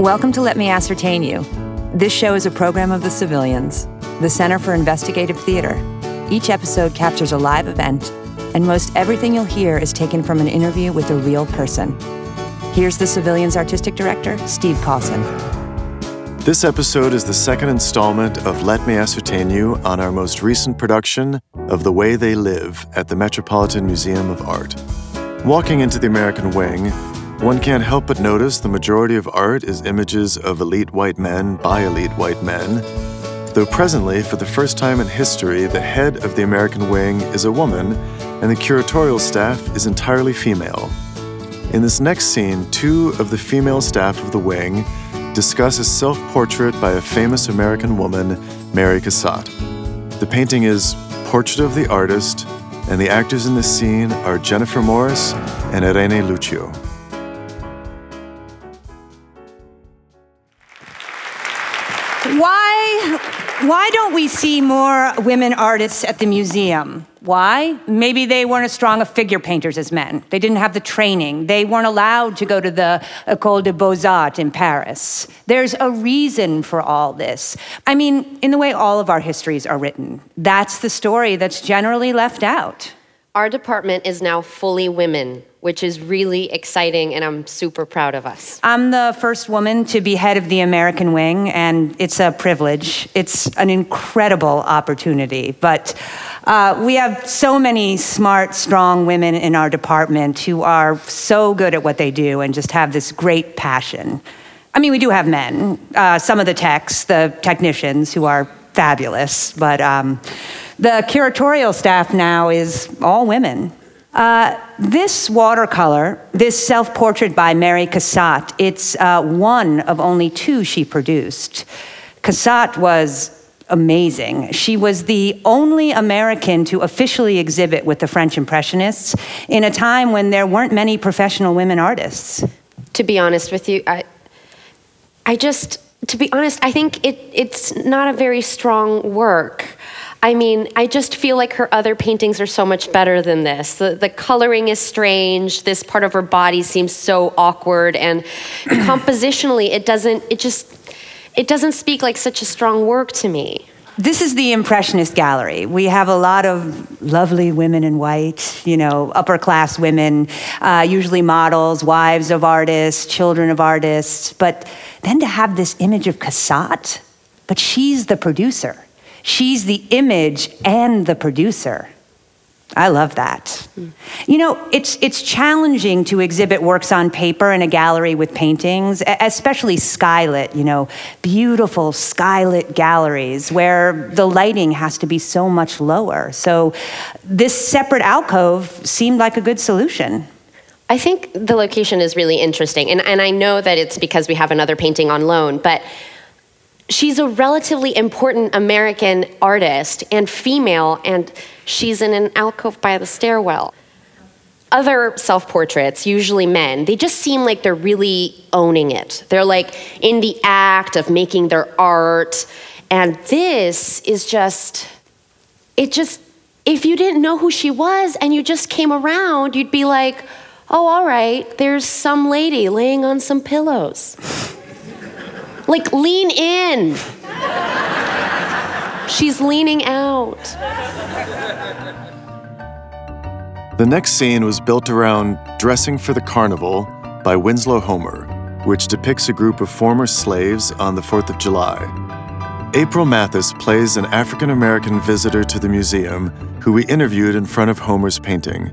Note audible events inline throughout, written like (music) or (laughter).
Welcome to Let Me Ascertain You. This show is a program of the Civilians, the Center for Investigative Theater. Each episode captures a live event, and most everything you'll hear is taken from an interview with a real person. Here's the Civilians Artistic Director, Steve Cosson. This episode is the second installment of Let Me Ascertain You on our most recent production of The Way They Live at the Metropolitan Museum of Art. Walking into the American Wing, one can't help but notice the majority of art is images of elite white men by elite white men, though presently, for the first time in history, the head of the American Wing is a woman and the curatorial staff is entirely female. In this next scene, two of the female staff of the wing discuss a self portrait by a famous American woman, Mary Cassatt. The painting is Portrait of the Artist, and the actors in this scene are Jennifer Morris and Irene Lucio. Why don't we see more women artists at the museum? Why? Maybe they weren't as strong of figure painters as men. They didn't have the training. They weren't allowed to go to the École des Beaux-Arts in Paris. There's a reason for all this. I mean, in the way all of our histories are written, that's the story that's generally left out. Our department is now fully women, which is really exciting, and I'm super proud of us. I'm the first woman to be head of the American Wing, and it's a privilege. It's an incredible opportunity. But uh, we have so many smart, strong women in our department who are so good at what they do and just have this great passion. I mean, we do have men, uh, some of the techs, the technicians who are fabulous, but. Um, the curatorial staff now is all women. Uh, this watercolor, this self portrait by Mary Cassatt, it's uh, one of only two she produced. Cassatt was amazing. She was the only American to officially exhibit with the French Impressionists in a time when there weren't many professional women artists. To be honest with you, I, I just, to be honest, I think it, it's not a very strong work. I mean, I just feel like her other paintings are so much better than this. The, the coloring is strange. This part of her body seems so awkward, and (clears throat) compositionally, it doesn't. It just. It doesn't speak like such a strong work to me. This is the Impressionist Gallery. We have a lot of lovely women in white, you know, upper class women, uh, usually models, wives of artists, children of artists. But then to have this image of Cassatt, but she's the producer. She's the image and the producer. I love that. You know, it's, it's challenging to exhibit works on paper in a gallery with paintings, especially skylit, you know, beautiful skylit galleries where the lighting has to be so much lower. So this separate alcove seemed like a good solution. I think the location is really interesting. And, and I know that it's because we have another painting on loan, but she's a relatively important American artist and female, and she's in an alcove by the stairwell. Other self portraits, usually men, they just seem like they're really owning it. They're like in the act of making their art. And this is just, it just, if you didn't know who she was and you just came around, you'd be like, oh, all right, there's some lady laying on some pillows. (laughs) Like, lean in. She's leaning out. The next scene was built around Dressing for the Carnival by Winslow Homer, which depicts a group of former slaves on the 4th of July. April Matthis plays an African American visitor to the museum who we interviewed in front of Homer's painting.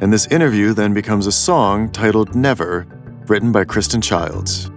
And this interview then becomes a song titled Never, written by Kirsten Childs.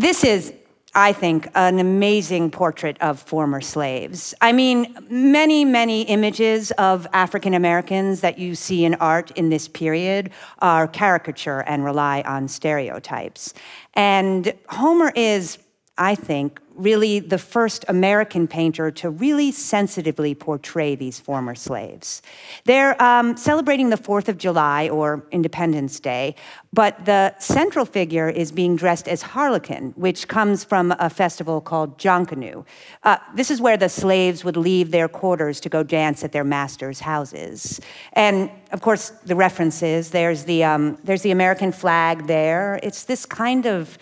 This is, I think, an amazing portrait of former slaves. I mean, many, many images of African Americans that you see in art in this period are caricature and rely on stereotypes. And Homer is I think, really the first American painter to really sensitively portray these former slaves. They're um, celebrating the 4th of July or Independence Day, but the central figure is being dressed as Harlequin, which comes from a festival called Jonkanu. Uh, this is where the slaves would leave their quarters to go dance at their masters' houses. And of course, the references there's the, um, there's the American flag there. It's this kind of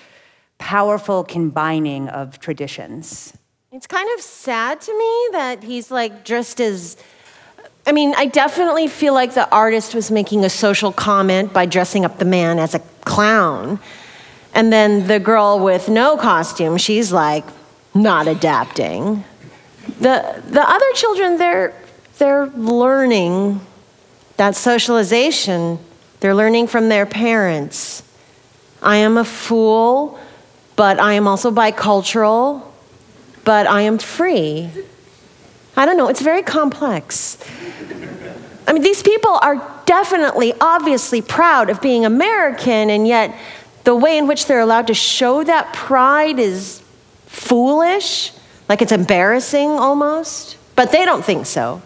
powerful combining of traditions. It's kind of sad to me that he's like dressed as. I mean, I definitely feel like the artist was making a social comment by dressing up the man as a clown. And then the girl with no costume, she's like not adapting. The, the other children, they're, they're learning that socialization. They're learning from their parents. I am a fool but I am also bicultural, but I am free. I don't know, it's very complex. I mean, these people are definitely, obviously proud of being American, and yet the way in which they're allowed to show that pride is foolish, like it's embarrassing almost. But they don't think so.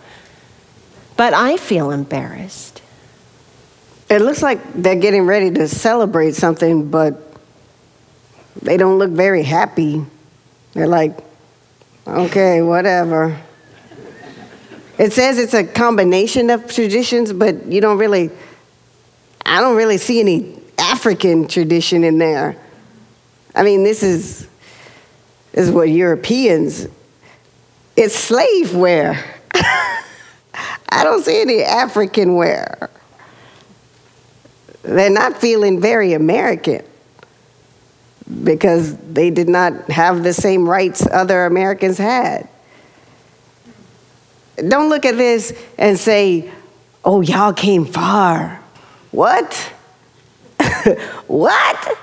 But I feel embarrassed. It looks like they're getting ready to celebrate something, but they don't look very happy. They're like, okay, whatever. It says it's a combination of traditions, but you don't really, I don't really see any African tradition in there. I mean, this is, this is what Europeans, it's slave wear. (laughs) I don't see any African wear. They're not feeling very American because they did not have the same rights other Americans had. Don't look at this and say, oh, y'all came far. What? (laughs) what?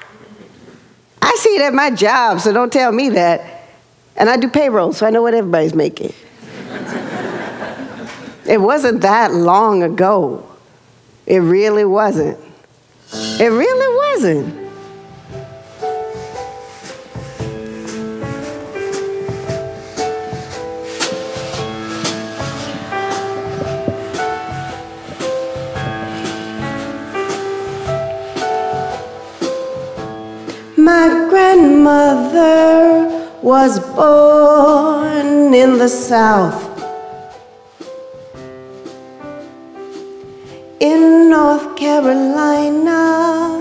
I see it at my job, so don't tell me that. And I do payroll, so I know what everybody's making. (laughs) it wasn't that long ago. It really wasn't. It really wasn't. My grandmother was born in the South. In North Carolina.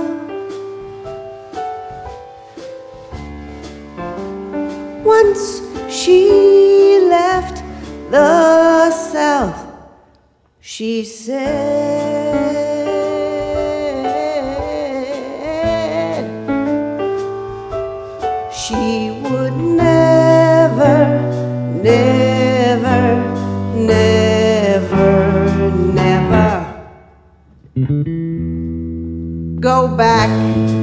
Once she left the South, she said. She would never, never, never, never go back.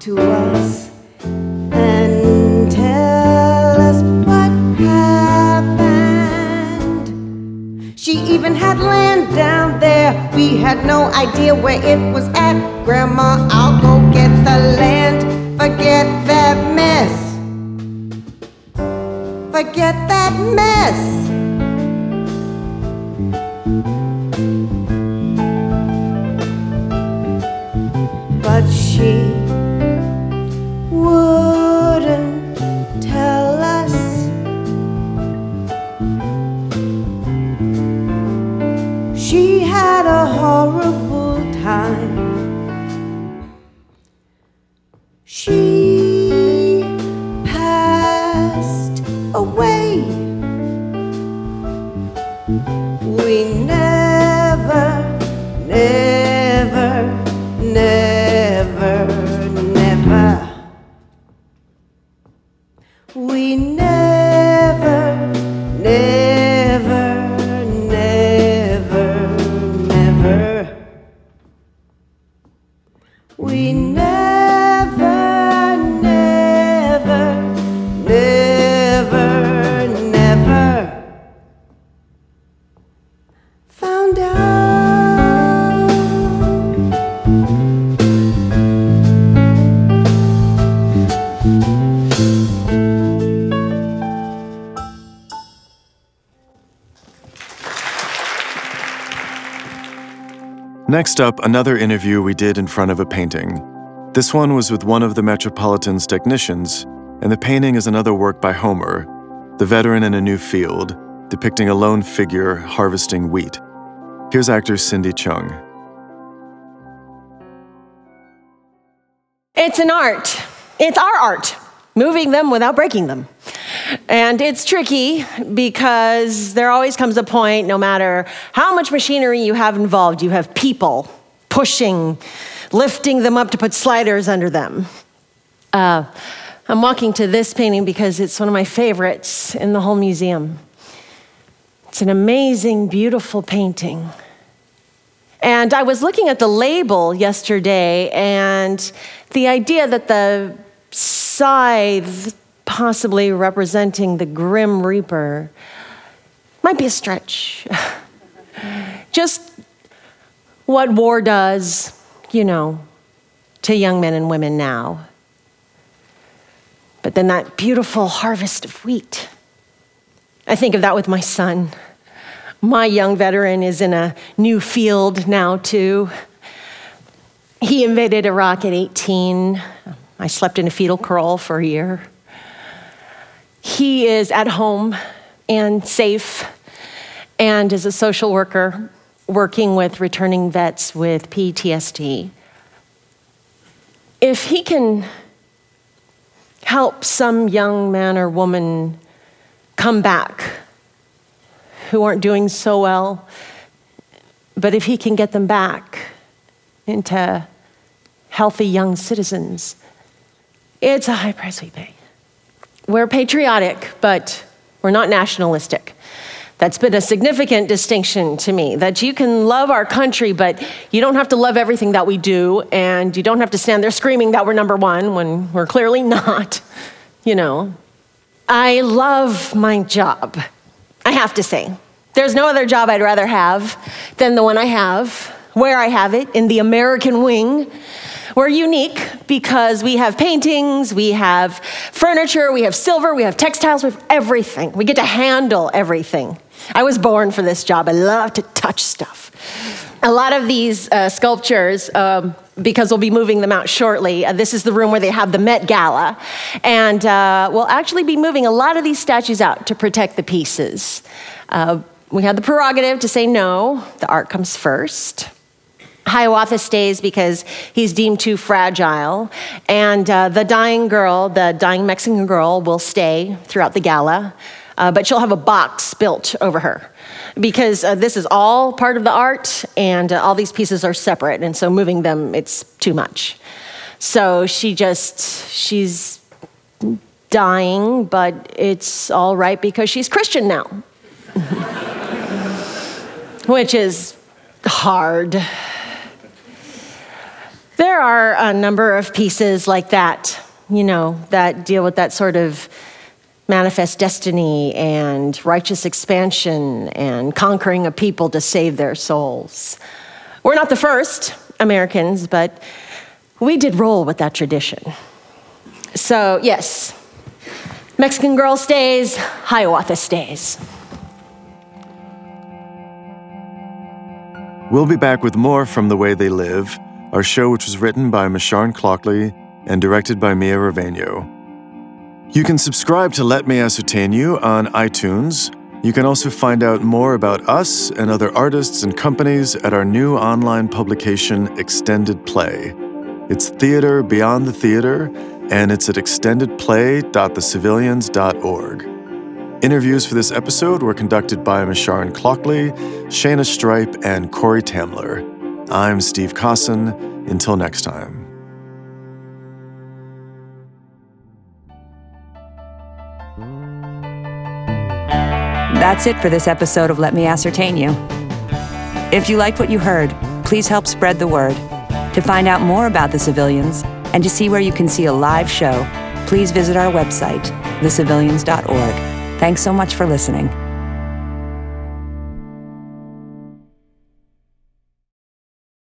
to us and tell us what happened. She even had land down there. We had no idea where it was at. Grandma, I'll go get the land. Forget that mess. Forget that mess. Next up, another interview we did in front of a painting. This one was with one of the Metropolitan's technicians, and the painting is another work by Homer, the veteran in a new field, depicting a lone figure harvesting wheat. Here's actor Cindy Chung. It's an art. It's our art, moving them without breaking them. And it's tricky because there always comes a point, no matter how much machinery you have involved, you have people pushing, lifting them up to put sliders under them. Uh, I'm walking to this painting because it's one of my favorites in the whole museum. It's an amazing, beautiful painting. And I was looking at the label yesterday, and the idea that the scythe, possibly representing the Grim Reaper, might be a stretch. (laughs) Just what war does, you know, to young men and women now. But then that beautiful harvest of wheat. I think of that with my son. My young veteran is in a new field now, too. He invaded Iraq at 18. I slept in a fetal curl for a year. He is at home and safe and is a social worker working with returning vets with PTSD. If he can help some young man or woman come back who aren't doing so well, but if he can get them back into healthy young citizens, it's a high price we pay. We're patriotic, but we're not nationalistic. That's been a significant distinction to me that you can love our country, but you don't have to love everything that we do, and you don't have to stand there screaming that we're number one when we're clearly (laughs) not, you know. I love my job, I have to say. There's no other job I'd rather have than the one I have, where I have it, in the American wing. We're unique because we have paintings, we have furniture, we have silver, we have textiles, we have everything. We get to handle everything. I was born for this job. I love to touch stuff. A lot of these uh, sculptures, um, because we'll be moving them out shortly, uh, this is the room where they have the Met Gala. And uh, we'll actually be moving a lot of these statues out to protect the pieces. Uh, we had the prerogative to say no, the art comes first. Hiawatha stays because he's deemed too fragile. And uh, the dying girl, the dying Mexican girl, will stay throughout the gala, uh, but she'll have a box built over her because uh, this is all part of the art and uh, all these pieces are separate. And so moving them, it's too much. So she just, she's dying, but it's all right because she's Christian now, (laughs) which is hard. There are a number of pieces like that, you know, that deal with that sort of manifest destiny and righteous expansion and conquering a people to save their souls. We're not the first Americans, but we did roll with that tradition. So, yes, Mexican girl stays, Hiawatha stays. We'll be back with more from The Way They Live, our show which was written by Masharon Clockley and directed by Mia Rovegno. You can subscribe to Let Me Ascertain You on iTunes. You can also find out more about us and other artists and companies at our new online publication, Extended Play. It's theater beyond the theater, and it's at extendedplay.thecivilians.org. Interviews for this episode were conducted by Masharon Clockley, Shana Stripe, and Corey Tamler. I'm Steve Cosson. Until next time. That's it for this episode of Let Me Ascertain You. If you liked what you heard, please help spread the word. To find out more about the civilians and to see where you can see a live show, please visit our website, thecivilians.org. Thanks so much for listening.